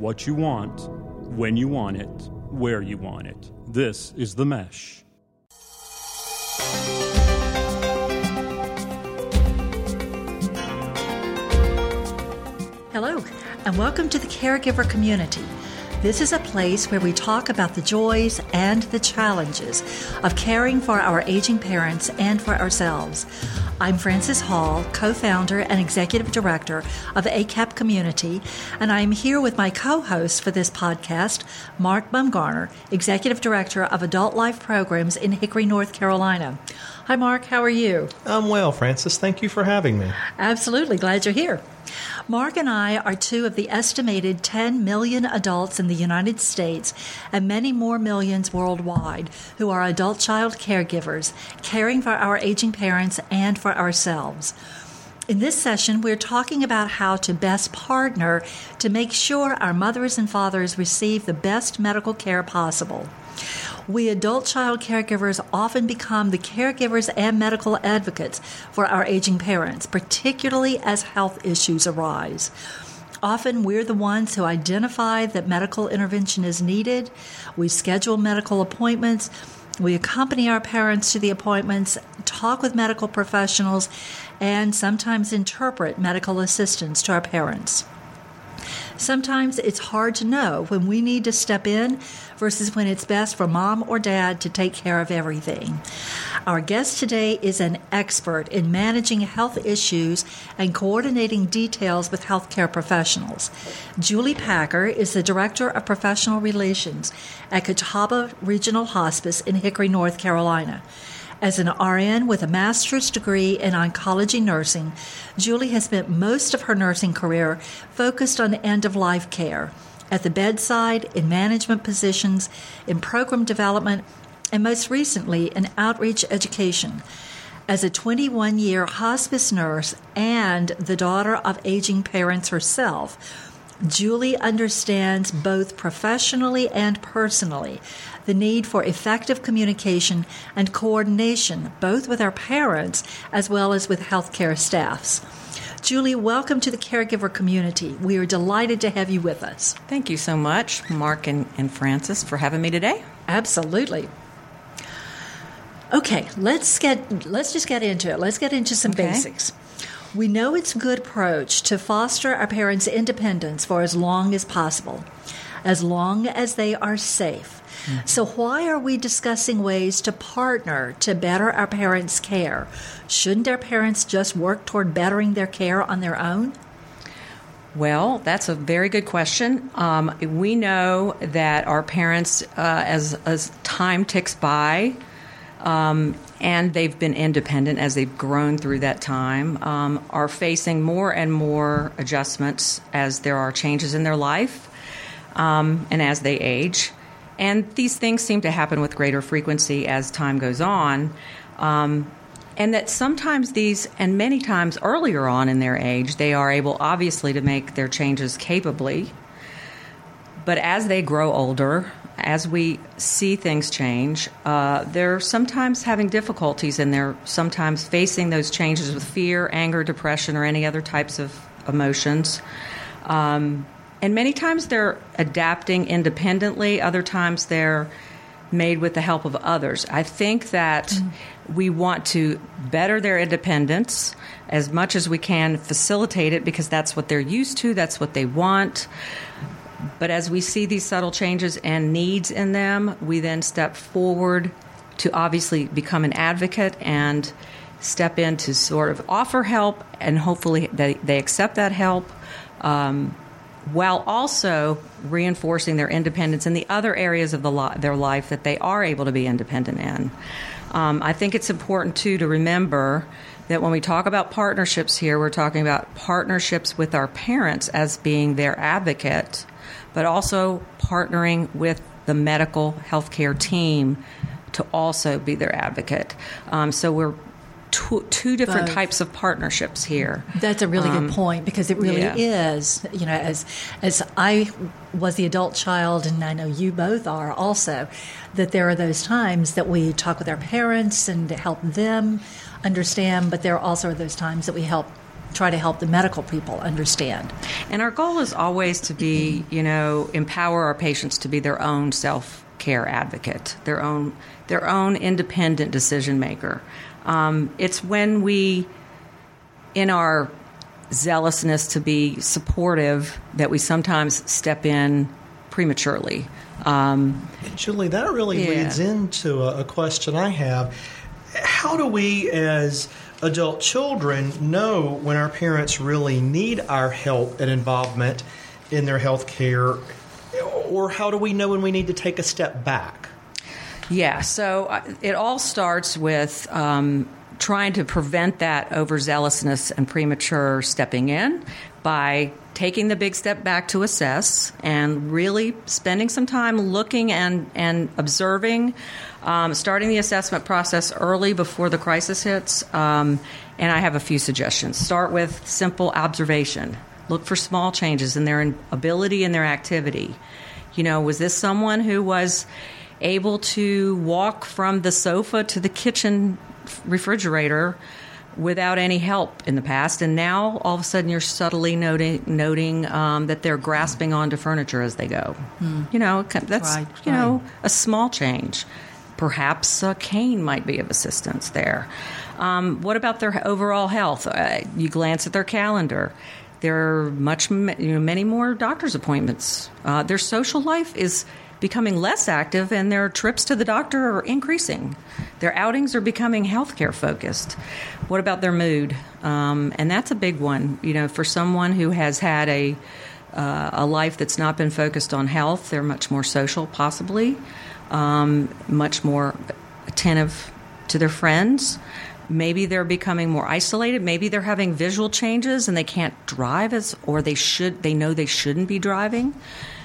what you want, when you want it, where you want it. This is The Mesh. Hello, and welcome to the Caregiver Community. This is a place where we talk about the joys and the challenges of caring for our aging parents and for ourselves. I'm Frances Hall, co founder and executive director of ACAP Community, and I'm here with my co host for this podcast, Mark Bumgarner, executive director of Adult Life Programs in Hickory, North Carolina. Hi, Mark. How are you? I'm well, Frances. Thank you for having me. Absolutely. Glad you're here. Mark and I are two of the estimated 10 million adults in the United States and many more millions worldwide who are adult child caregivers, caring for our aging parents and for ourselves. In this session, we're talking about how to best partner to make sure our mothers and fathers receive the best medical care possible. We adult child caregivers often become the caregivers and medical advocates for our aging parents, particularly as health issues arise. Often we're the ones who identify that medical intervention is needed. We schedule medical appointments. We accompany our parents to the appointments, talk with medical professionals, and sometimes interpret medical assistance to our parents. Sometimes it's hard to know when we need to step in versus when it's best for mom or dad to take care of everything. Our guest today is an expert in managing health issues and coordinating details with healthcare professionals. Julie Packer is the Director of Professional Relations at Catawba Regional Hospice in Hickory, North Carolina. As an RN with a master's degree in oncology nursing, Julie has spent most of her nursing career focused on end of life care, at the bedside, in management positions, in program development, and most recently in outreach education. As a 21 year hospice nurse and the daughter of aging parents herself, Julie understands both professionally and personally the need for effective communication and coordination, both with our parents as well as with healthcare staffs. Julie, welcome to the caregiver community. We are delighted to have you with us. Thank you so much, Mark and, and Frances, for having me today. Absolutely. Okay, let's get let's just get into it. Let's get into some Okay. basics. We know it's a good approach to foster our parents' independence for as long as possible, as long as they are safe. So, why are we discussing ways to partner to better our parents' care? Shouldn't our parents just work toward bettering their care on their own? Well, that's a very good question. Um, we know that our parents, uh, as, as time ticks by, um, and they've been independent as they've grown through that time, um, are facing more and more adjustments as there are changes in their life um, and as they age. And these things seem to happen with greater frequency as time goes on. Um, and that sometimes these, and many times earlier on in their age, they are able obviously to make their changes capably. But as they grow older, as we see things change, uh, they're sometimes having difficulties and they're sometimes facing those changes with fear, anger, depression, or any other types of emotions. Um, and many times they're adapting independently, other times they're made with the help of others. I think that we want to better their independence as much as we can, facilitate it because that's what they're used to, that's what they want. But as we see these subtle changes and needs in them, we then step forward to obviously become an advocate and step in to sort of offer help and hopefully they, they accept that help. Um, while also reinforcing their independence in the other areas of the li- their life that they are able to be independent in. Um, I think it's important too to remember that when we talk about partnerships here, we're talking about partnerships with our parents as being their advocate, but also partnering with the medical healthcare team to also be their advocate. Um, so we're two, two different Both. types of partnerships here. That's a really good point because it really Um, yeah. is. You know, as as I was the adult child, and I know you both are also, that there are those times that we talk with our parents and to help them understand, but there are also those times that we help try to help the medical people understand. And our goal is always to be, you know, empower our patients to be their own self care advocate, their own their own independent decision maker. Um, it's when we, in our zealousness to be supportive, that we sometimes step in prematurely. Um, Julie, that really Yeah. leads into a, a question I have. How do we, as adult children, know when our parents really need our help and involvement in their health care? Or how do we know when we need to take a step back? Yeah, so uh, it all starts with um, trying to prevent that overzealousness and premature stepping in by taking the big step back to assess and really spending some time looking and, and observing, um, starting the assessment process early before the crisis hits. Um, and I have a few suggestions. Start with simple observation. Look for small changes in their ability and their activity. You know, was this someone who was able to walk from the sofa to the kitchen refrigerator without any help in the past, and now all of a sudden you're subtly noting noting um, that they're grasping onto furniture as they go. You know, that's Right, you know a small change. Perhaps a cane might be of assistance there. Um, what about their overall health? Uh, you glance at their calendar. There are much, you know, many more doctor's appointments. Uh, their social life is becoming less active, and their trips to the doctor are increasing. Their outings are becoming healthcare focused. What about their mood? Um, and that's a big one. You know, for someone who has had a uh, a life that's not been focused on health, they're much more social, possibly, um, much more attentive to their friends. Maybe they're becoming more isolated. Maybe they're having visual changes and they can't drive as, or they should. They know they shouldn't be driving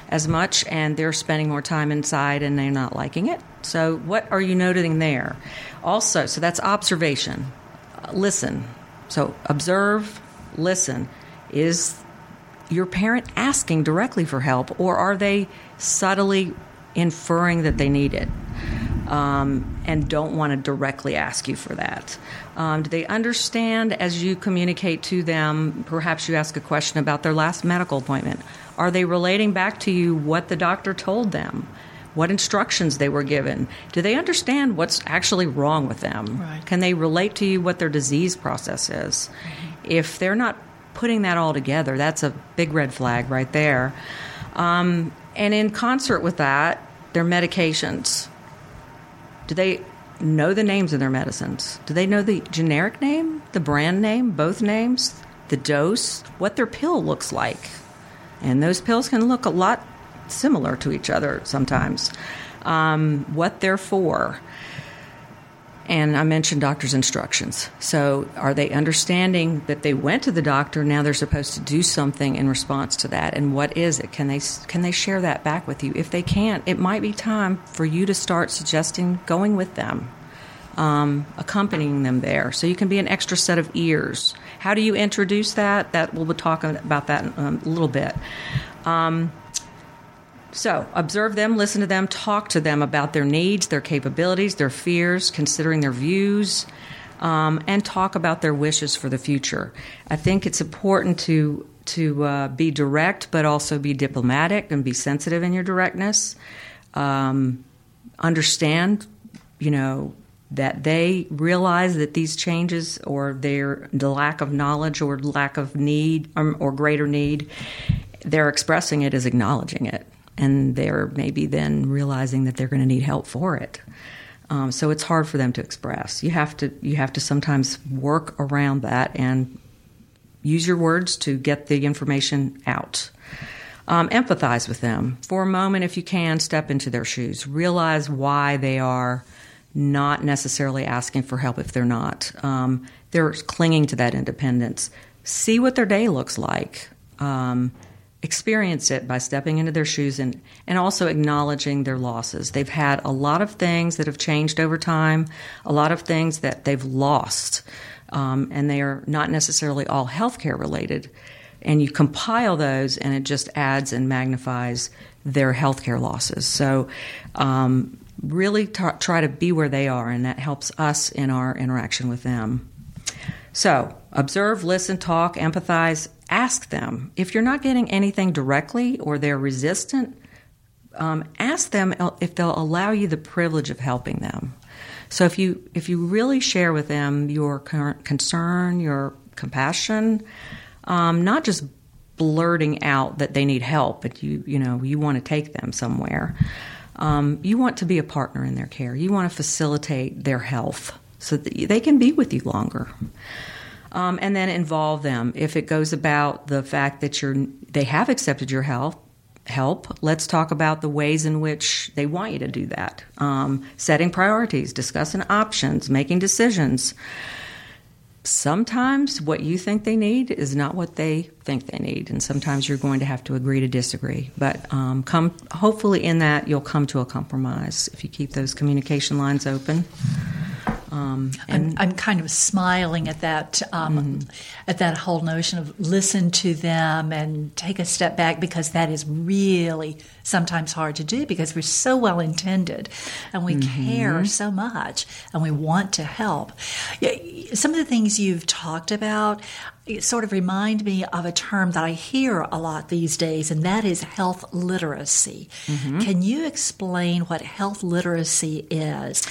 as much, and they're spending more time inside and they're not liking it. So, what are you noting there? Also, so that's observation. Listen. So, observe, listen. Is your parent asking directly for help, or are they subtly inferring that they need it um, and don't want to directly ask you for that? Um, do they understand as you communicate to them? Perhaps you ask a question about their last medical appointment. Are they relating back to you what the doctor told them? What instructions they were given? Do they understand what's actually wrong with them? Right. Can they relate to you what their disease process is? If they're not putting that all together, that's a big red flag right there. Um, and in concert with that, their medications. Do they know the names of their medicines? Do they know the generic name, the brand name, both names, the dose, what their pill looks like? And those pills can look a lot similar to each other sometimes. Um, what they're for. And I mentioned doctor's instructions. So, are they understanding that they went to the doctor? Now they're supposed to do something in response to that. And what is it? Can they can they share that back with you? If they can't, it might be time for you to start suggesting going with them, um, accompanying them there, so you can be an extra set of ears. How do you introduce that? That we'll be talking about that in um, a little bit. Um, so, observe them, listen to them, talk to them about their needs, their capabilities, their fears, considering their views, um, and talk about their wishes for the future. I think it's important to to uh, be direct, but also be diplomatic and be sensitive in your directness. Um, understand, you know, that they realize that these changes or their the lack of knowledge or lack of need um, or greater need, they're expressing it as acknowledging it and they're maybe then realizing that they're going to need help for it. Um, so it's hard for them to express. You have to you have to sometimes work around that and use your words to get the information out. Um, empathize with them for a moment if you can. Step into their shoes. Realize why they are not necessarily asking for help if they're not. Um, they're clinging to that independence. See what their day looks like. Um, experience it by stepping into their shoes and, and also acknowledging their losses. They've had a lot of things that have changed over time, a lot of things that they've lost, um, and they are not necessarily all healthcare related. And you compile those, and it just adds and magnifies their healthcare losses. So, um, really t- try to be where they are, and that helps us in our interaction with them. So, Observe, listen, talk, empathize. Ask them. If you're not getting anything directly or they're resistant, um, ask them if they'll allow you the privilege of helping them. So if you if you really share with them your concern, your compassion, um, not just blurting out that they need help, but you you know you want to take them somewhere. Um, you want to be a partner in their care. You want to facilitate their health so that they can be with you longer. Um, and then involve them. If it goes about the fact that you're they have accepted your health help, let's talk about the ways in which they want you to do that. Um, setting priorities, discussing options, making decisions sometimes what you think they need is not what they think they need, and sometimes you're going to have to agree to disagree. But um, come, hopefully, in that you'll come to a compromise if you keep those communication lines open. Um, I'm, I'm, kind of smiling at that um, mm-hmm. at that whole notion of listen to them and take a step back because that is really sometimes hard to do because we're so well intended and we mm-hmm. care so much and we want to help. Some of the things you've talked about sort of remind me of a term that I hear a lot these days, and that is health literacy. Mm-hmm. Can you explain what health literacy is?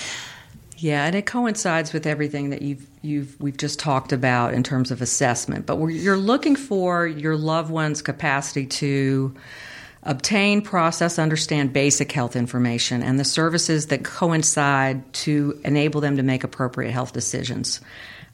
Yeah, and it coincides with everything that you've you've we've just talked about in terms of assessment. But you're looking for your loved one's capacity to obtain, process, understand basic health information and the services that coincide to enable them to make appropriate health decisions.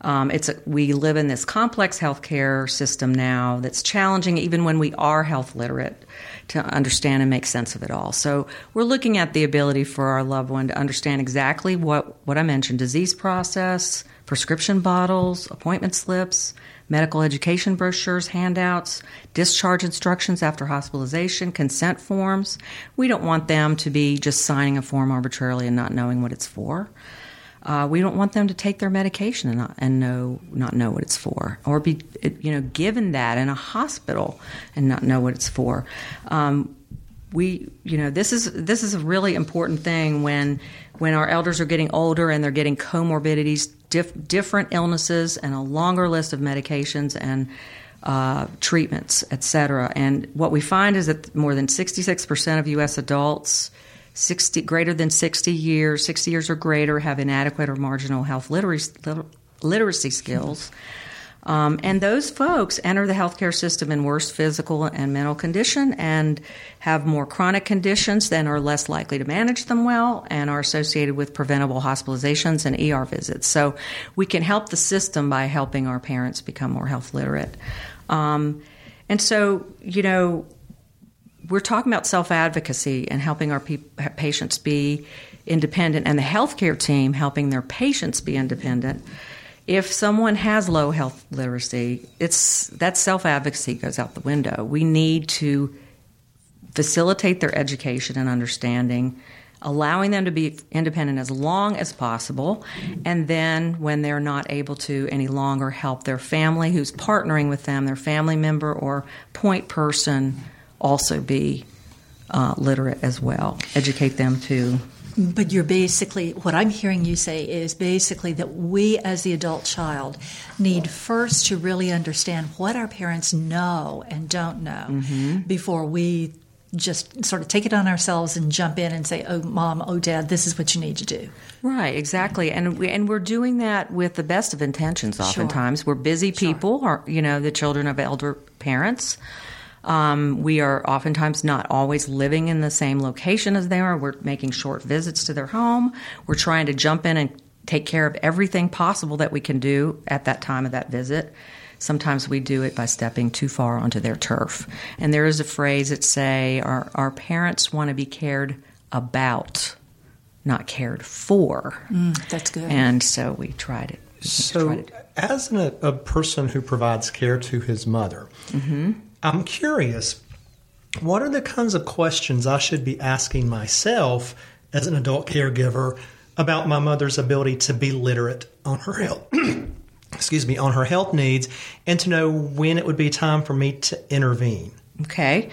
Um, it's a, we live in this complex healthcare system now that's challenging even when we are health literate to understand and make sense of it all. So we're looking at the ability for our loved one to understand exactly what, what I mentioned disease process, prescription bottles, appointment slips, medical education brochures, handouts, discharge instructions after hospitalization, consent forms. We don't want them to be just signing a form arbitrarily and not knowing what it's for. Uh, we don't want them to take their medication and not and know not know what it's for, or be you know given that in a hospital and not know what it's for. Um, we you know this is this is a really important thing when when our elders are getting older and they're getting comorbidities, different illnesses, and a longer list of medications and uh, treatments, et cetera. And what we find is that more than 66% of U.S. adults 60 greater than 60 years, 60 years or greater, have inadequate or marginal health literacy, literacy skills. Um, and those folks enter the healthcare system in worse physical and mental condition and have more chronic conditions, than are less likely to manage them well and are associated with preventable hospitalizations and ER visits. So we can help the system by helping our parents become more health literate. Um, and so, you know, we're talking about self advocacy and helping our pe- patients be independent, and the healthcare team helping their patients be independent. If someone has low health literacy, it's that self advocacy goes out the window. We need to facilitate their education and understanding, allowing them to be independent as long as possible, and then when they're not able to any longer help their family who's partnering with them, their family member or point person also be uh, literate as well. Educate them too. But you're basically, what I'm hearing you say is basically that we as the adult child need first to really understand what our parents know and don't know mm-hmm. before we just sort of take it on ourselves and jump in and say, "Oh, mom, oh, dad, this is what you need to do." Right, exactly, and we and we're doing that with the best of intentions. Oftentimes, sure. we're busy people, sure. or you know, the children of elder parents. Um, we are oftentimes not always living in the same location as they are. We're making short visits to their home. We're trying to jump in and take care of everything possible that we can do at that time of that visit. Sometimes we do it by stepping too far onto their turf. And there is a phrase that say our, our parents want to be cared about, not cared for. Mm, that's good. And so we tried it. So, tried it. as an, a person who provides care to his mother, mm-hmm I'm curious, what are the kinds of questions I should be asking myself as an adult caregiver about my mother's ability to be literate on her health? excuse me, on her health needs and to know when it would be time for me to intervene. Okay.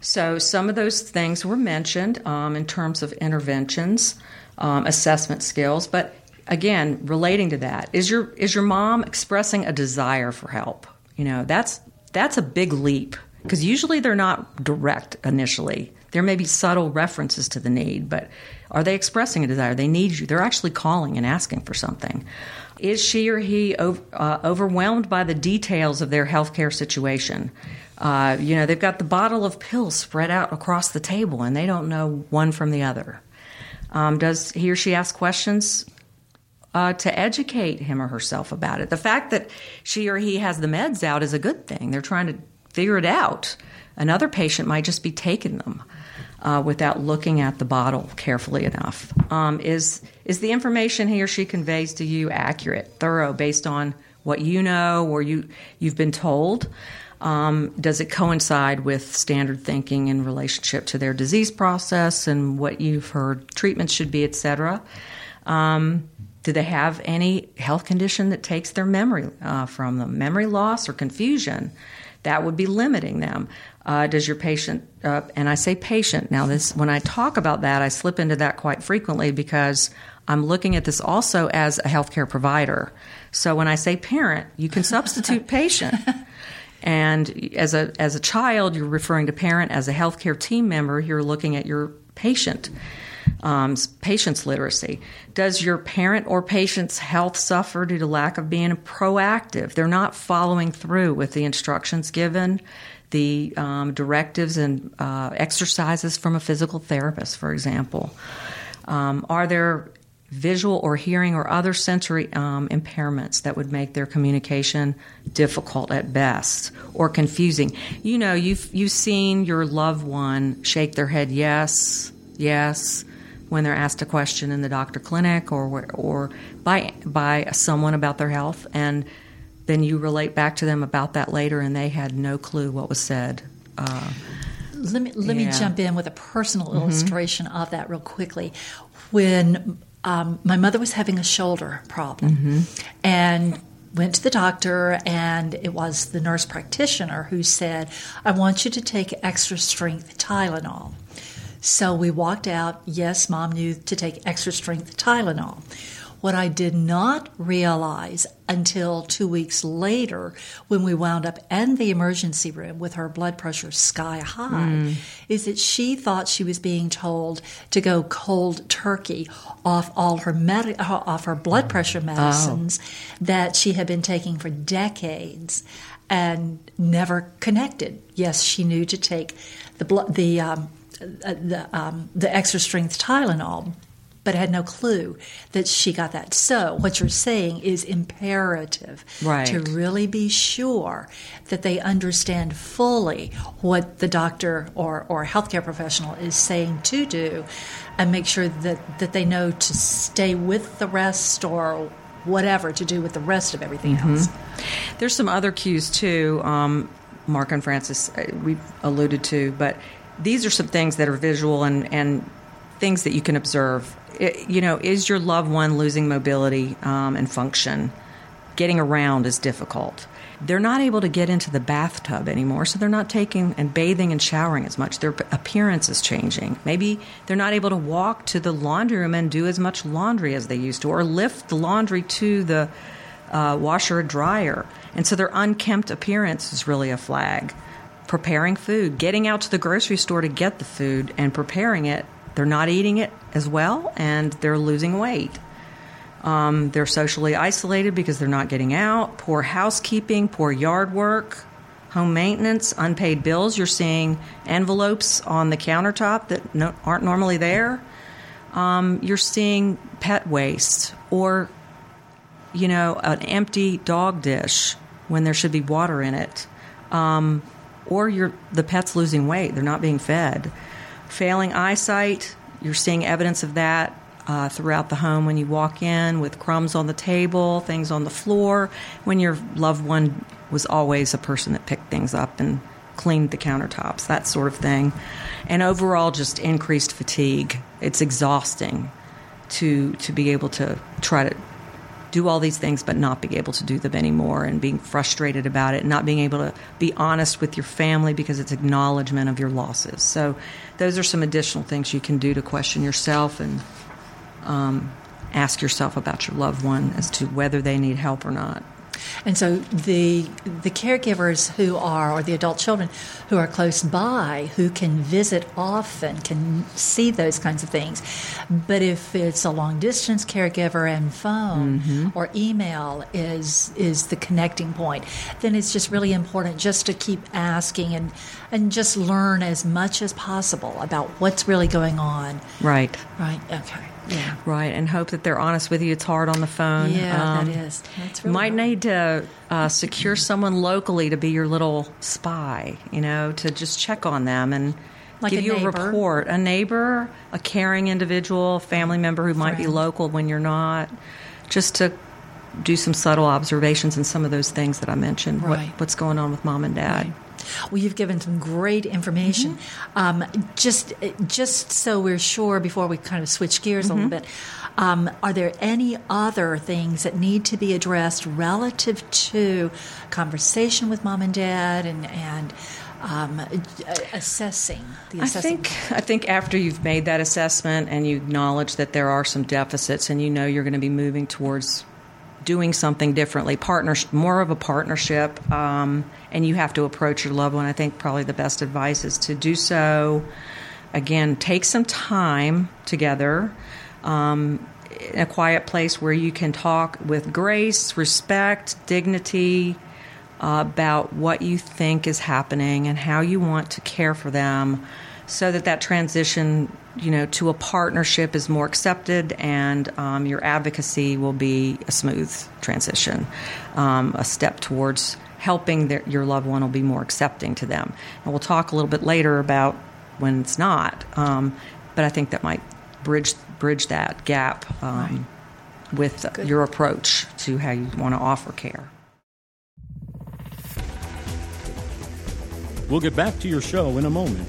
So some of those things were mentioned um, in terms of interventions, um, assessment skills, but again, relating to that, is your is your mom expressing a desire for help? You know, that's that's a big leap because usually they're not direct initially. There may be subtle references to the need, but are they expressing a desire? They need you. They're actually calling and asking for something. Is she or he uh, overwhelmed by the details of their healthcare situation? Uh, you know, they've got the bottle of pills spread out across the table and they don't know one from the other. Um, does he or she ask questions uh, to educate him or herself about it? The fact that she or he has the meds out is a good thing. They're trying to figure it out. Another patient might just be taking them uh, without looking at the bottle carefully enough. Um, is is the information he or she conveys to you accurate, thorough, based on what you know or you you've been told? Um, does it coincide with standard thinking in relationship to their disease process and what you've heard treatments should be, et cetera? Um, do they have any health condition that takes their memory uh, from them? Memory loss or confusion? That would be limiting them. Uh, does your patient, uh, and I say patient, now this, when I talk about that, I slip into that quite frequently because I'm looking at this also as a healthcare provider. So when I say parent, you can substitute patient. And as a, as a child, you're referring to parent. As a healthcare team member, you're looking at your patient. Um, patient's literacy. Does your parent or patient's health suffer due to lack of being proactive? They're not following through with the instructions given the um, directives and uh, exercises from a physical therapist, for example? Um, are there visual or hearing or other sensory um, impairments that would make their communication difficult at best or confusing? You know, you've you've seen your loved one shake their head yes, yes when they're asked a question in the doctor clinic or or by by someone about their health and then you relate back to them about that later, and they had no clue what was said. Uh, let me let yeah. me jump in with a personal mm-hmm. illustration of that real quickly. When um, my mother was having a shoulder problem, mm-hmm. and went to the doctor, and it was the nurse practitioner who said, "I want you to take extra strength Tylenol." So we walked out. Yes, mom knew to take extra strength Tylenol. What I did not realize until two weeks later, when we wound up in the emergency room with her blood pressure sky high, mm. is that she thought she was being told to go cold turkey off all her med- off her blood pressure medicines oh. that she had been taking for decades and never connected. Yes, she knew to take the blood the um, the um, the extra strength Tylenol, but had no clue that she got that. So, what you're saying is imperative right. to really be sure that they understand fully what the doctor or, or healthcare professional is saying to do and make sure that, that they know to stay with the rest or whatever to do with the rest of everything mm-hmm. else. There's some other cues too, um, Mark and Frances, uh, we've alluded to, but these are some things that are visual and, and things that you can observe you know, is your loved one losing mobility um, and function? Getting around is difficult. They're not able to get into the bathtub anymore, so they're not taking and bathing and showering as much. Their appearance is changing. Maybe they're not able to walk to the laundry room and do as much laundry as they used to, or lift the laundry to the uh, washer or dryer. And so their unkempt appearance is really a flag. Preparing food, getting out to the grocery store to get the food and preparing it they're not eating it as well and they're losing weight. Um, they're socially isolated because they're not getting out, poor housekeeping, poor yard work, home maintenance, unpaid bills. You're seeing envelopes on the countertop that no, aren't normally there. Um, you're seeing pet waste or, you know, an empty dog dish when there should be water in it. Um, or the pet's losing weight, they're not being fed. Failing eyesight, you're seeing evidence of that uh, throughout the home when you walk in with crumbs on the table, things on the floor, when your loved one was always a person that picked things up and cleaned the countertops, that sort of thing. And overall, just increased fatigue. It's exhausting to, to be able to try to do all these things but not be able to do them anymore and being frustrated about it, and not being able to be honest with your family because it's acknowledgement of your losses. So, those are some additional things you can do to question yourself and um, ask yourself about your loved one as to whether they need help or not. And so the the caregivers who are, or the adult children who are close by, who can visit often, can see those kinds of things. But if it's a long distance caregiver and phone mm-hmm. or email is is the connecting point, then it's just really important just to keep asking and and just learn as much as possible about what's really going on. Right. Right. Okay. Yeah. Right, and hope that they're honest with you. It's hard on the phone. Yeah, um, that is. That's really might hard. need to uh, secure someone locally to be your little spy. You know, to just check on them and like give a you neighbor. a report. A neighbor, a caring individual, family member who might be local when you're not, just to do some subtle observations and some of those things that I mentioned. Right. What, what's going on with mom and dad? Right. Well, you've given some great information. Mm-hmm. Um, just, just so we're sure before we kind of switch gears mm-hmm. a little mm-hmm. bit, um, are there any other things that need to be addressed relative to conversation with mom and dad and and um, assessing the assessing? I think I think after you've made that assessment and you acknowledge that there are some deficits and you know you're going to be moving towards doing something differently, partner more of a partnership, um, and you have to approach your loved one. I think probably the best advice is to do so. Again, take some time together. Um, in a quiet place where you can talk with grace, respect, dignity uh, about what you think is happening and how you want to care for them so that that transition you know to a partnership is more accepted and um, your advocacy will be a smooth transition um, a step towards helping their, your loved one will be more accepting to them and we'll talk a little bit later about when it's not um, but i think that might bridge bridge that gap um, right. with Good. your approach to how you want to offer care We'll get back to your show in a moment.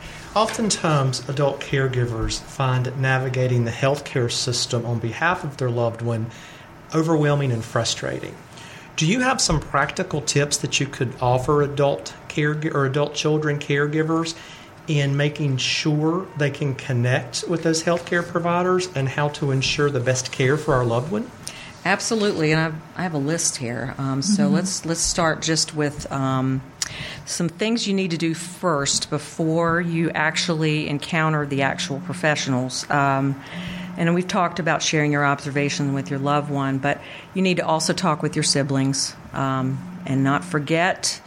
Oftentimes, adult caregivers find navigating the healthcare system on behalf of their loved one overwhelming and frustrating. Do you have some practical tips that you could offer adult care or adult children caregivers in making sure they can connect with those healthcare providers and how to ensure the best care for our loved one? Absolutely, and I've, I have a list here. Um, so mm-hmm. let's let's start just with um, some things you need to do first before you actually encounter the actual professionals. Um, and we've talked about sharing your observations with your loved one, but you need to also talk with your siblings um, and not forget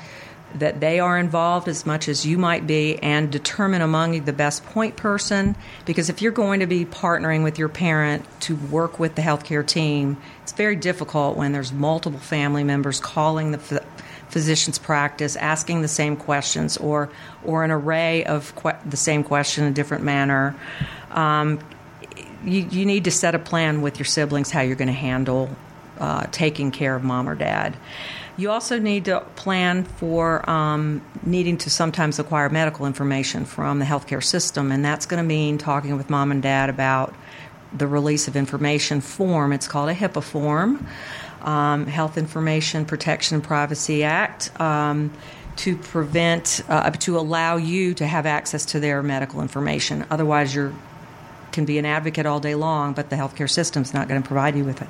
that they are involved as much as you might be and determine among you the best point person. Because if you're going to be partnering with your parent to work with the healthcare team, it's very difficult when there's multiple family members calling the physician's practice, asking the same questions, or or an array of que- the same question in a different manner. Um, you, you, need to set a plan with your siblings how you're going to handle uh, taking care of mom or dad. You also need to plan for um, needing to sometimes acquire medical information from the healthcare system, and that's going to mean talking with mom and dad about the release of information form. It's called a HIPAA form um, Health Information Protection and Privacy Act. Um, to prevent, uh, to allow you to have access to their medical information. Otherwise, you can be an advocate all day long, but the healthcare system's not going to provide you with the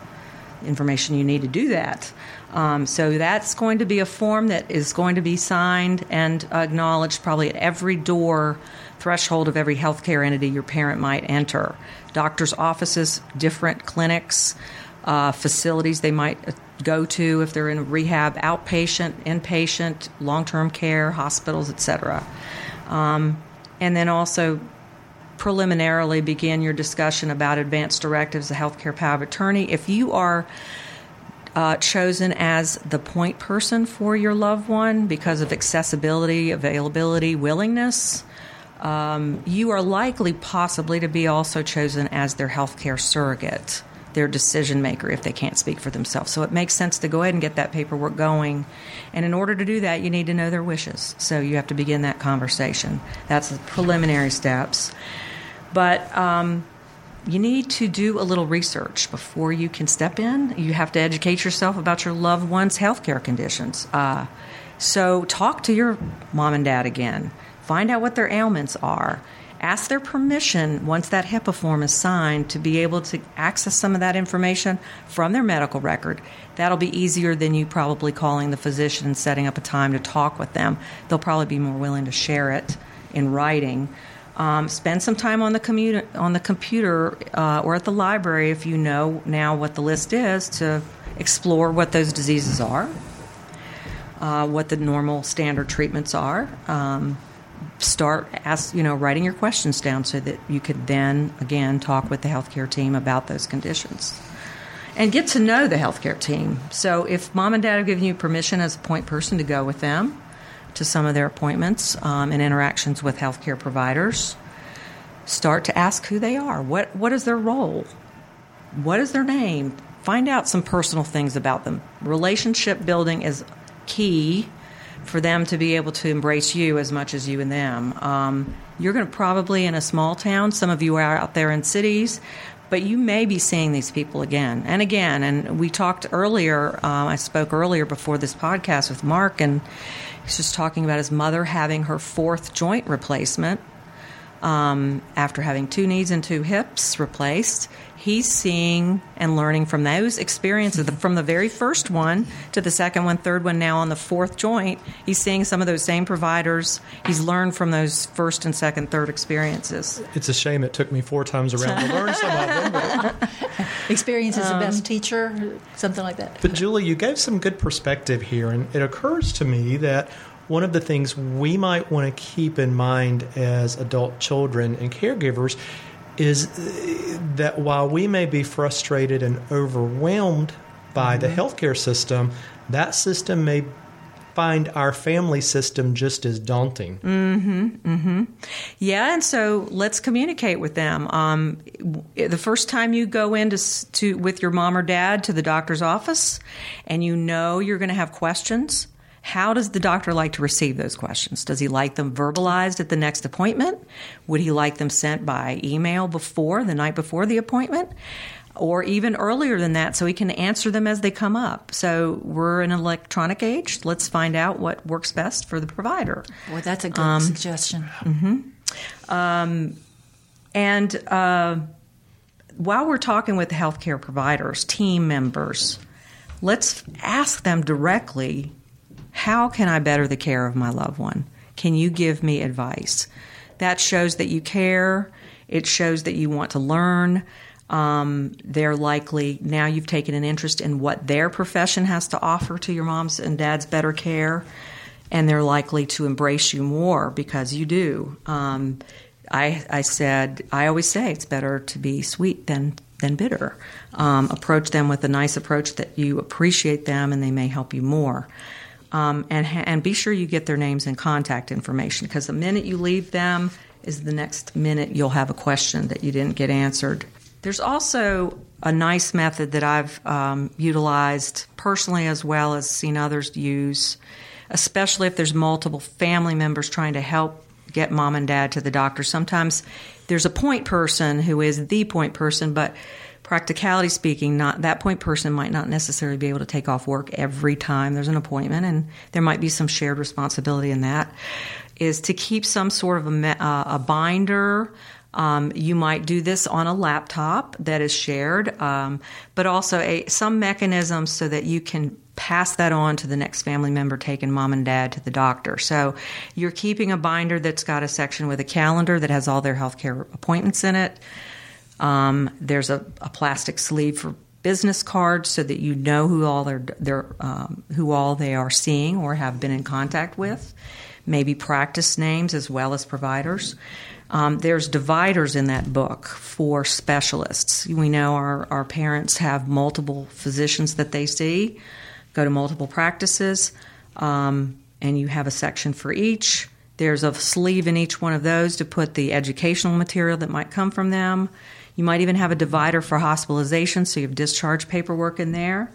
information you need to do that. Um, so that's going to be a form that is going to be signed and acknowledged probably at every door threshold of every healthcare entity your parent might enter. Doctors' offices, different clinics uh, facilities they might go to if they're in rehab, outpatient, inpatient, long term care, hospitals, etc. Um, and then also preliminarily begin your discussion about advanced directives, the healthcare power of attorney. If you are uh, chosen as the point person for your loved one because of accessibility, availability, willingness, um, you are likely possibly to be also chosen as their healthcare surrogate their decision maker if they can't speak for themselves. So it makes sense to go ahead and get that paperwork going. And in order to do that, you need to know their wishes. So you have to begin that conversation. That's the preliminary steps. But um, you need to do a little research before you can step in. You have to educate yourself about your loved one's healthcare conditions. Uh, so talk to your mom and dad again. Find out what their ailments are ask their permission once that HIPAA form is signed to be able to access some of that information from their medical record. That'll be easier than you probably calling the physician and setting up a time to talk with them. They'll probably be more willing to share it in writing. Um, spend some time on the on the computer uh, or at the library if you know now what the list is to explore what those diseases are, uh, what the normal standard treatments are. Um, start ask you know writing your questions down so that you could then again talk with the healthcare team about those conditions and get to know the healthcare team so if mom and dad have given you permission as a point person to go with them to some of their appointments um, and interactions with healthcare providers start to ask who they are what what is their role what is their name find out some personal things about them relationship building is key for them to be able to embrace you as much as you and them. Um, you're going to probably in a small town. Some of you are out there in cities, but you may be seeing these people again and again. And we talked earlier. Um, I spoke earlier before this podcast with Mark, and he's just talking about his mother having her fourth joint replacement um, after having two knees and two hips replaced he's seeing and learning from those experiences from the very first one to the second one, third one, now on the fourth joint. He's seeing some of those same providers. He's learned from those first and second, third experiences. It's a shame it took me four times around to learn some of them. Experience is um, the best teacher, something like that. But Julie, you gave some good perspective here, and it occurs to me that one of the things we might want to keep in mind as adult children and caregivers is that while we may be frustrated and overwhelmed by mm-hmm. the healthcare system, that system may find our family system just as daunting. Mm-hmm, mm-hmm. Yeah, and so let's communicate with them. Um, the first time you go in to, to, with your mom or dad to the doctor's office, and you know you're going to have questions, how does the doctor like to receive those questions? Does he like them verbalized at the next appointment? Would he like them sent by email before, the night before the appointment? Or even earlier than that, so we can answer them as they come up. So we're in an electronic age. Let's find out what works best for the provider. Boy, that's a good um, suggestion. Mm-hmm. Um, and uh, while we're talking with the healthcare providers, team members, let's ask them directly how can I better the care of my loved one? Can you give me advice? That shows that you care. It shows that you want to learn. Um, they're likely now you've taken an interest in what their profession has to offer to your mom's and dad's better care, and they're likely to embrace you more because you do. Um, I, I said I always say it's better to be sweet than than bitter. Um, approach them with a nice approach that you appreciate them and they may help you more. Um, and, and be sure you get their names and contact information because the minute you leave them is the next minute you'll have a question that you didn't get answered. There's also a nice method that I've um, utilized personally as well as seen others use, especially if there's multiple family members trying to help get mom and dad to the doctor. Sometimes there's a point person who is the point person, but practicality speaking, not that point person might not necessarily be able to take off work every time there's an appointment, and there might be some shared responsibility in that. Is to keep some sort of a, uh, a binder. Um, you might do this on a laptop that is shared, um, but also a, some mechanisms so that you can pass that on to the next family member taking mom and dad to the doctor. So you're keeping a binder that's got a section with a calendar that has all their healthcare appointments in it. Um, there's a, a, plastic sleeve for business cards so that you know who all um, who all they are seeing or have been in contact with. Maybe practice names as well as providers. Um, there's dividers in that book for specialists. We know our, our parents have multiple physicians that they see, go to multiple practices, um, and you have a section for each There's a sleeve in each one of those to put the educational material that might come from them. You might even have a divider for hospitalization, so you have discharge paperwork in there,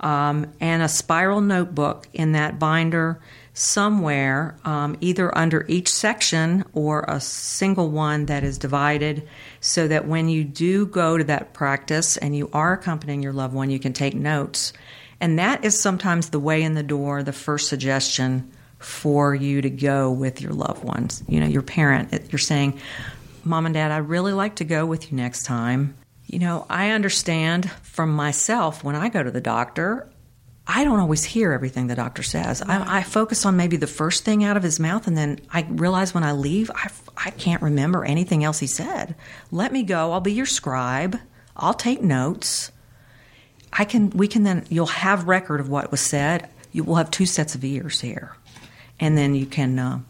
um, and a spiral notebook in that binder somewhere, um, either under each section or a single one that is divided, so that when you do go to that practice and you are accompanying your loved one, you can take notes. And that is sometimes the way in the door, the first suggestion for you to go with your loved ones. You know, your parent, you're saying, Mom and Dad, I'd really like to go with you next time. You know, I understand from myself when I go to the doctor, I don't always hear everything the doctor says. Right. I, I, focus on maybe the first thing out of his mouth, and then I realize when I leave, I, I can't remember anything else he said. Let me go. I'll be your scribe. I'll take notes. I can. We can then. You'll have record of what was said. You will have two sets of ears here, and then you can, uh,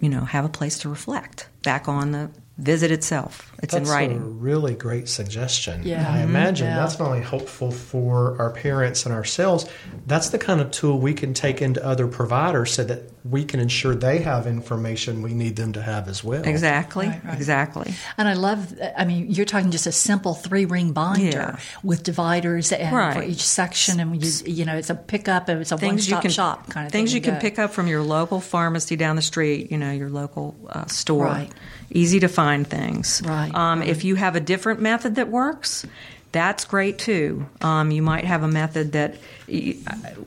you know, have a place to reflect back on the visit itself. It's that's in writing. a really great suggestion. Yeah. I imagine yeah. that's not only helpful for our parents and ourselves, that's the kind of tool we can take into other providers so that we can ensure they have information we need them to have as well. Exactly. Right, right. Exactly. And I love, I mean, you're talking just a simple three ring binder Yeah. with dividers and Right. for each section. And you, you know, it's a pickup and it's a one stop shop kind of things thing you can go. pick up from your local pharmacy down the street. You know, your local uh, store. Right. Easy to find things. Right, Um, right. If you have a different method that works, that's great too. Um, you might have a method that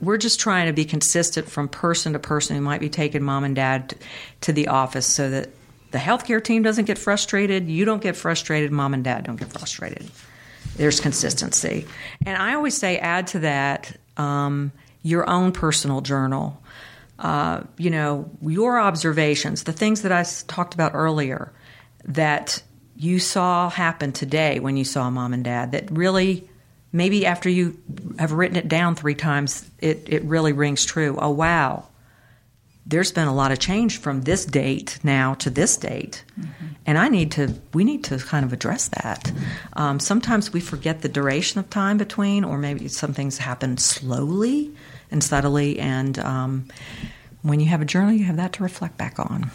we're just trying to be consistent from person to person who might be taking mom and dad to the office so that the healthcare team doesn't get frustrated, you don't get frustrated, mom and dad don't get frustrated. There's consistency. And I always say, add to that um, your own personal journal. Uh, you know, your observations, the things that I talked about earlier that you saw happen today when you saw mom and dad that really maybe after you have written it down three times it, it really rings true. Oh wow. There's been a lot of change from this date now to this date. And i need to we need to kind of address that. Um, sometimes we forget the duration of time between or maybe some things happen slowly and subtly and um, when you have a journal you have that to reflect back on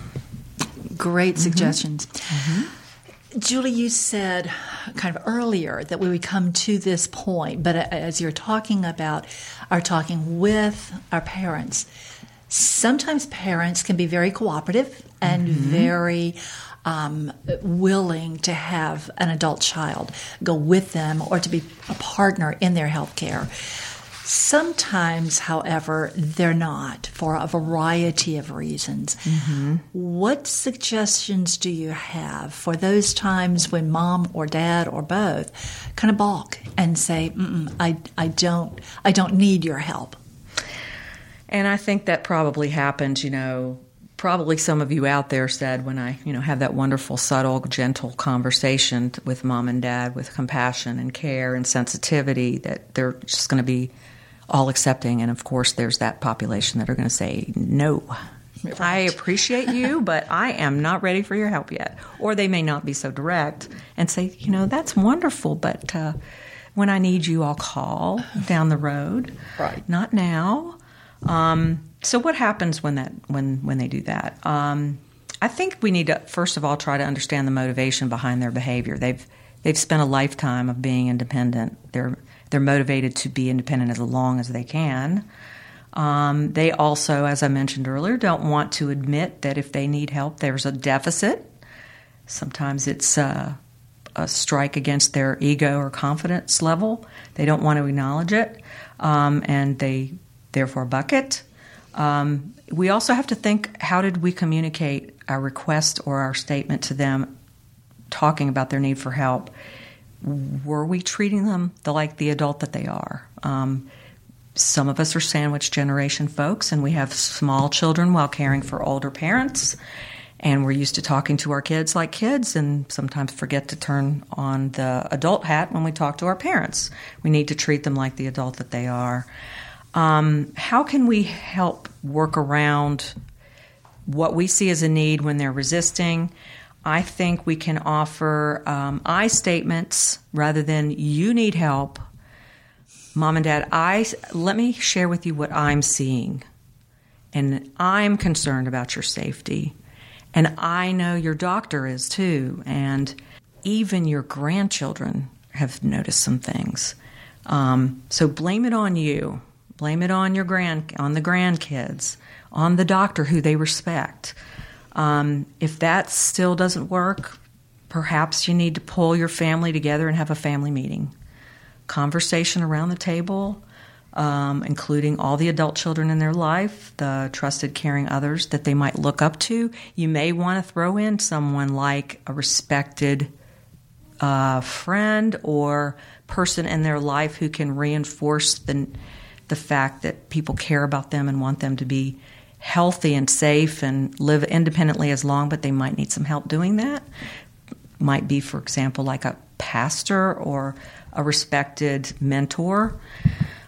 Great mm-hmm. suggestions. Mm-hmm. Julie, you said kind of earlier that we would come to this point, but as you're talking about our talking with our parents, sometimes parents can be very cooperative and mm-hmm. very um, willing to have an adult child go with them or to be a partner in their health care. Sometimes, however, they're not for a variety of reasons. Mm-hmm. What suggestions do you have for those times when mom or dad or both kind of balk and say, "I I don't I don't need your help"? And I think that probably happened, you know, probably some of you out there said when I, you know, have that wonderful, subtle, gentle conversation with mom and dad with compassion and care and sensitivity that they're just going to be all accepting. And of course, there's that population that are going to say, no. I appreciate you, but I am not ready for your help yet. Or they may not be so direct and say, you know, that's wonderful, but uh, when I need you, I'll call down the road. Right. Not now. Um, so what happens when that when when they do that? Um, I think we need to first of all try to understand the motivation behind their behavior. They've they've spent a lifetime of being independent. They're they're motivated to be independent as long as they can. Um, they also, as I mentioned earlier, don't want to admit that if they need help, there's a deficit. Sometimes it's uh, a strike against their ego or confidence level. They don't want to acknowledge it, um, and they therefore buck it. Um, we also have to think how did we communicate our request or our statement to them talking about their need for help? Were we treating them the, like the adult that they are? Um, some of us are sandwich generation folks, and we have small children while caring for older parents. And we're used to talking to our kids like kids, and sometimes forget to turn on the adult hat when we talk to our parents. We need to treat them like the adult that they are. Um, how can we help work around what we see as a need when they're resisting? I think we can offer um, I statements rather than you need help. Mom and dad, I let me share with you what I'm seeing. and I'm concerned about your safety. And I know your doctor is too. And even your grandchildren have noticed some things. Um, so blame it on you. Blame it on your grand on the grandkids, on the doctor who they respect. Um, if that still doesn't work, perhaps you need to pull your family together and have a family meeting. Conversation around the table, um, including all the adult children in their life, the trusted, caring others that they might look up to. You may want to throw in someone like a respected uh, friend or person in their life who can reinforce the the fact that people care about them and want them to be healthy and safe and live independently as long, but they might need some help doing that. Might be, for example, like a pastor or a respected mentor.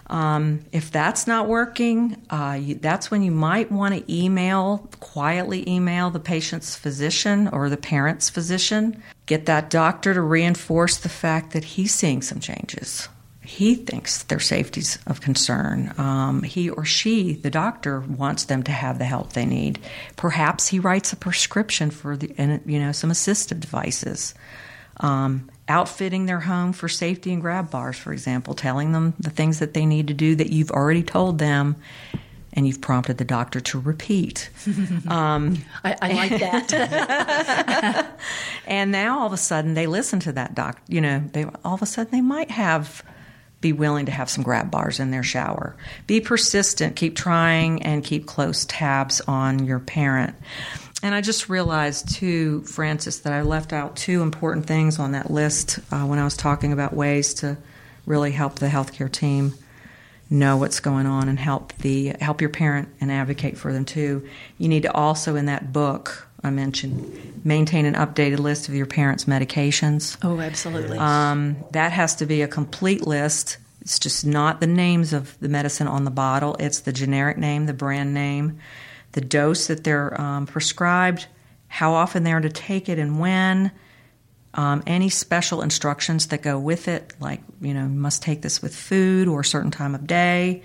Um, if that's not working, uh, you, that's when you might want to email, quietly email the patient's physician or the parent's physician. Get that doctor to reinforce the fact that he's seeing some changes. He thinks their safety's of concern. Um, he or she, the doctor, wants them to have the help they need. Perhaps he writes a prescription for the, you know, some assistive devices. Um, outfitting their home for safety and grab bars, for example, telling them the things that they need to do that you've already told them and you've prompted the doctor to repeat. Um, I, I, like that. and now all of a sudden they listen to that doctor. You know, they all of a sudden they might have be willing to have some grab bars in their shower. Be persistent. Keep trying and keep close tabs on your parent. And I just realized, too, Frances, that I left out two important things on that list uh, when I was talking about ways to really help the healthcare team know what's going on and help the help your parent and advocate for them too. You need to also in that book I mentioned maintain an updated list of your parents' medications. Oh, absolutely. Um, that has to be a complete list. It's just not the names of the medicine on the bottle. It's the generic name, the brand name, the dose that they're um, prescribed, how often they're to take it and when, um, any special instructions that go with it, like, you know, you must take this with food or a certain time of day.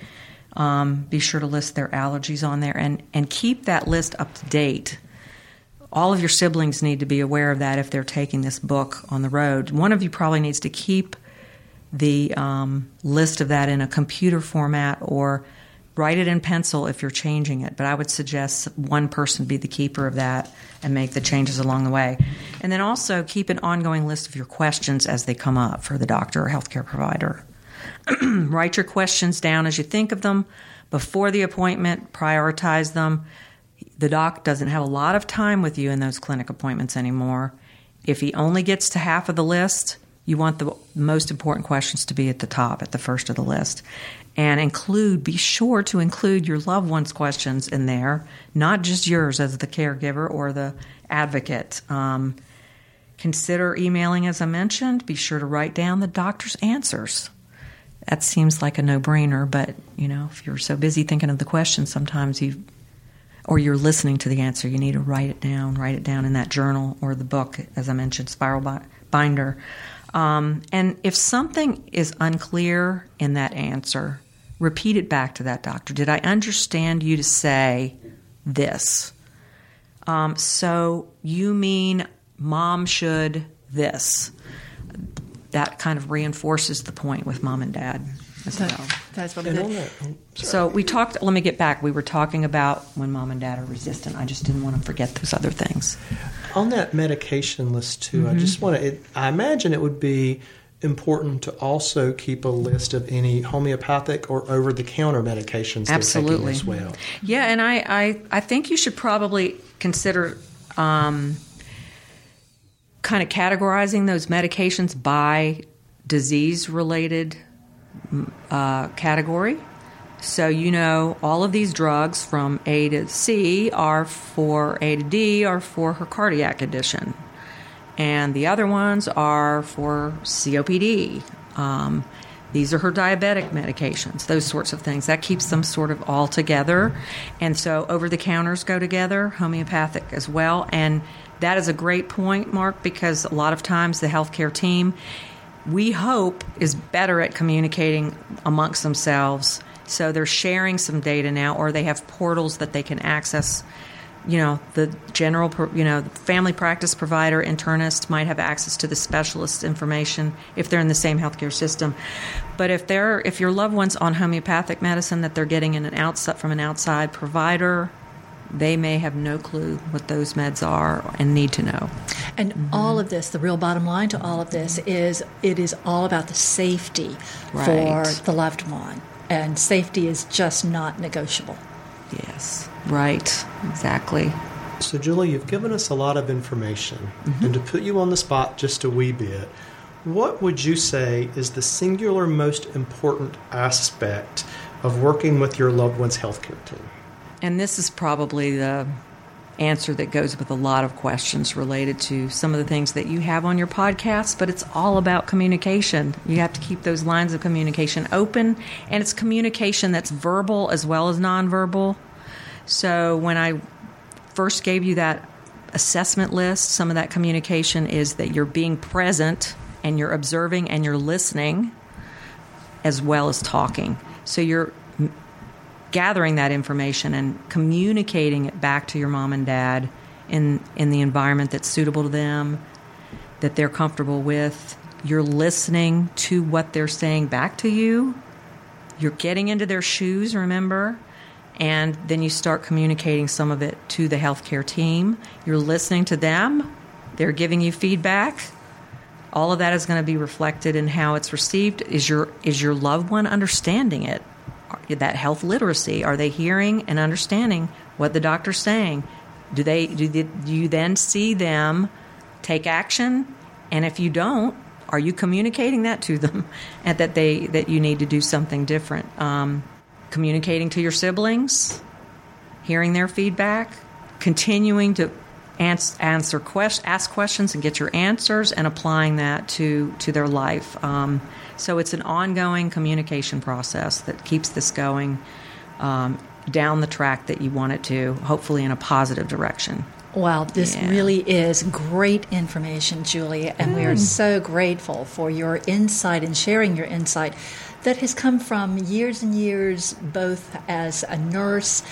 Um, be sure to list their allergies on there and, and keep that list up to date. All of your siblings need to be aware of that if they're taking this book on the road. One of you probably needs to keep the um, list of that in a computer format or Write it in pencil if you're changing it, but I would suggest one person be the keeper of that and make the changes along the way. And then also keep an ongoing list of your questions as they come up for the doctor or healthcare provider. Write your questions down as you think of them before the appointment, prioritize them. The doc doesn't have a lot of time with you in those clinic appointments anymore. If he only gets to half of the list, you want the most important questions to be at the top, at the first of the list and include, be sure to include your loved one's questions in there, not just yours as the caregiver or the advocate. Um, consider emailing, as I mentioned. Be sure to write down the doctor's answers. That seems like a no brainer, but you know, if you're so busy thinking of the questions, sometimes you or you're listening to the answer, you need to write it down, write it down in that journal or the book, as I mentioned, spiral binder. Um, and if something is unclear in that answer, repeat it back to that doctor. Did I understand you to say this? Um, so you mean mom should this? That kind of reinforces the point with mom and dad as that, well. That's what it is. Oh, so we talked. Let me get back. We were talking about when mom and dad are resistant. I just didn't want to forget those other things. On that medication list too, mm-hmm. I just want to. I imagine it would be important to also keep a list of any homeopathic or over the counter medications Absolutely. as well. Yeah, and I, I, I think you should probably consider um, kind of categorizing those medications by disease related uh, category. So, you know, all of these drugs from A to C are for A to D are for her cardiac condition. And the other ones are for COPD. Um, these are her diabetic medications, those sorts of things. That keeps them sort of all together. And so over the counters go together, homeopathic as well. And that is a great point, Mark, because a lot of times the healthcare team we hope is better at communicating amongst themselves So they're sharing some data now, or they have portals that they can access. You know, the general, you know, family practice provider, internist might have access to the specialist information if they're in the same healthcare system. But if they're, if your loved one's on homeopathic medicine that they're getting in an outside from an outside provider, they may have no clue what those meds are and need to know. And mm-hmm. all of this, the real bottom line to all of this is it is all about the safety right. for the loved one. And safety is just not negotiable. Yes, right, exactly. So, Julie, you've given us a lot of information. Mm-hmm. And to put you on the spot just a wee bit, what would you say is the singular most important aspect of working with your loved one's healthcare team? And this is probably the answer that goes with a lot of questions related to some of the things that you have on your podcast, but it's all about communication. You have to keep those lines of communication open, and it's communication that's verbal as well as nonverbal. So when I first gave you that assessment list, some of that communication is that you're being present and you're observing and you're listening as well as talking. So you're gathering that information and communicating it back to your mom and dad in in the environment that's suitable to them, that they're comfortable with. You're listening to what they're saying back to you. You're getting into their shoes, remember? And then you start communicating some of it to the healthcare team. You're listening to them. They're giving you feedback. All of that is going to be reflected in how it's received. Is your is your loved one understanding it? That health literacy? Are they hearing and understanding what the doctor's saying? Do they do, they, do you then see them take action? And if you don't, are you communicating that to them and that they that you need to do something different? Um, communicating to your siblings, hearing their feedback, continuing to answer quest, ask questions and get your answers, and applying that to to their life. Um, so it's an ongoing communication process that keeps this going um, down the track that you want it to, hopefully in a positive direction. Wow, this yeah. really is great information, Julia, and mm. we are mm. so grateful for your insight and sharing your insight that has come from years and years, both as a nurse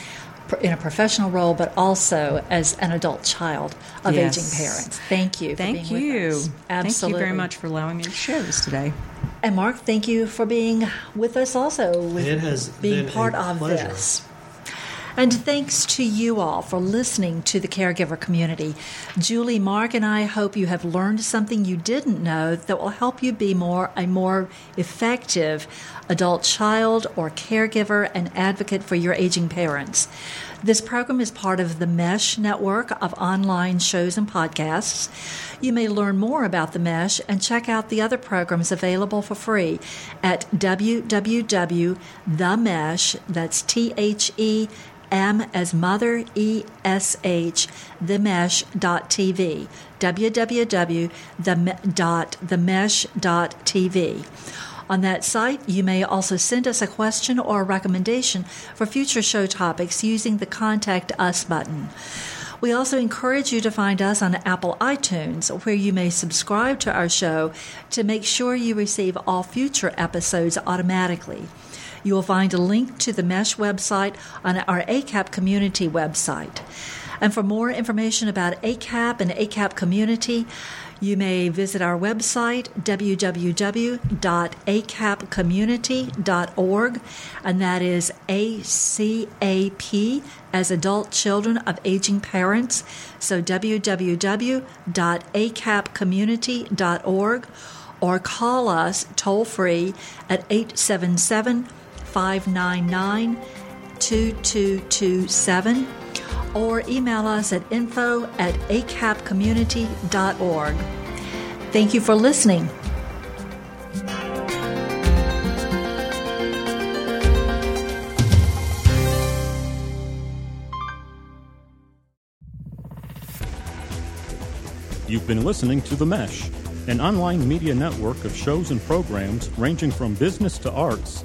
in a professional role, but also as an adult child of yes. aging parents. Thank you. Thank you. Absolutely. Thank you very much for allowing me to share this today. And Mark, thank you for being with us also. With it has being part of pleasure. this. And thanks to you all for listening to the caregiver community. Julie, Mark, and I hope you have learned something you didn't know that will help you be more a more effective adult child or caregiver and advocate for your aging parents. This program is part of the Mesh network of online shows and podcasts. You may learn more about the Mesh and check out the other programs available for free at www.themesh, that's T H E M as mother, E S H, themesh.tv, www.themesh.tv. On that site, you may also send us a question or a recommendation for future show topics using the Contact Us button. We also encourage you to find us on Apple iTunes, where you may subscribe to our show to make sure you receive all future episodes automatically. You will find a link to the MESH website on our ACAP community website. And for more information about ACAP and ACAP community, you may visit our website, www.acapcommunity.org, and that is ACAP as Adult Children of Aging Parents. So, www.acapcommunity.org, or call us toll free at 877 599 2227 or email us at info at acapcommunity.org. Thank you for listening. You've been listening to The Mesh, an online media network of shows and programs ranging from business to arts,